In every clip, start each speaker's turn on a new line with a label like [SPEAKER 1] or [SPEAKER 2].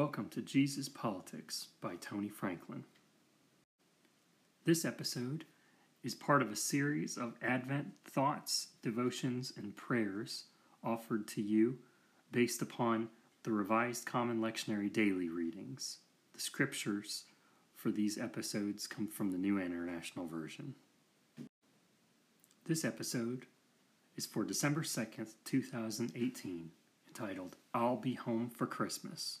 [SPEAKER 1] Welcome to Jesus Politics by Tony Franklin. This episode is part of a series of Advent thoughts, devotions, and prayers offered to you based upon the Revised Common Lectionary daily readings. The scriptures for these episodes come from the New International Version. This episode is for December 2nd, 2018, entitled I'll Be Home for Christmas.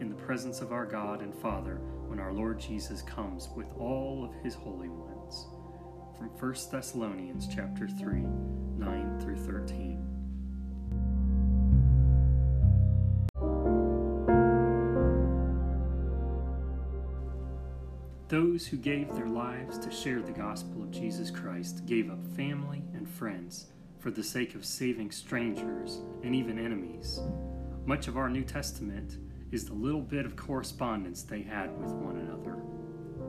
[SPEAKER 1] in the presence of our God and Father when our Lord Jesus comes with all of his holy ones. From 1 Thessalonians chapter 3, 9 through 13. Those who gave their lives to share the gospel of Jesus Christ gave up family and friends for the sake of saving strangers and even enemies. Much of our New Testament is the little bit of correspondence they had with one another.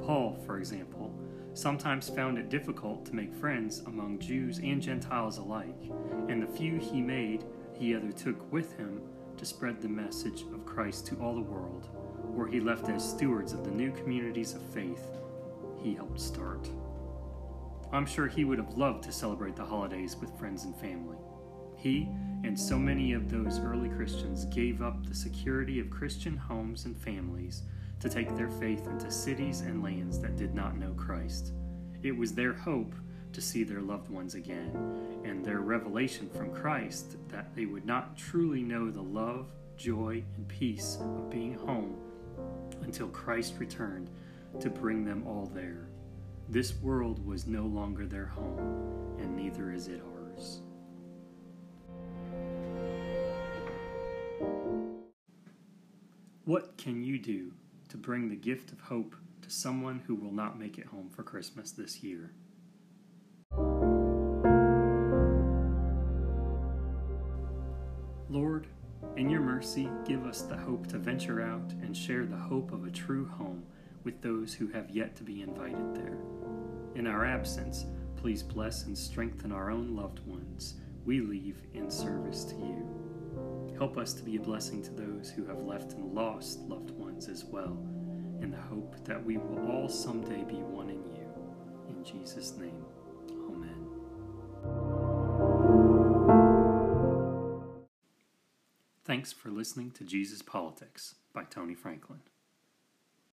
[SPEAKER 1] Paul, for example, sometimes found it difficult to make friends among Jews and Gentiles alike, and the few he made he either took with him to spread the message of Christ to all the world, or he left as stewards of the new communities of faith he helped start. I'm sure he would have loved to celebrate the holidays with friends and family. He and so many of those early Christians gave up the security of Christian homes and families to take their faith into cities and lands that did not know Christ. It was their hope to see their loved ones again, and their revelation from Christ that they would not truly know the love, joy, and peace of being home until Christ returned to bring them all there. This world was no longer their home, and neither is it ours. What can you do to bring the gift of hope to someone who will not make it home for Christmas this year? Lord, in your mercy, give us the hope to venture out and share the hope of a true home with those who have yet to be invited there. In our absence, please bless and strengthen our own loved ones we leave in service to you. Help us to be a blessing to those who have left and lost loved ones as well, in the hope that we will all someday be one in you. In Jesus' name, Amen. Thanks for listening to Jesus Politics by Tony Franklin.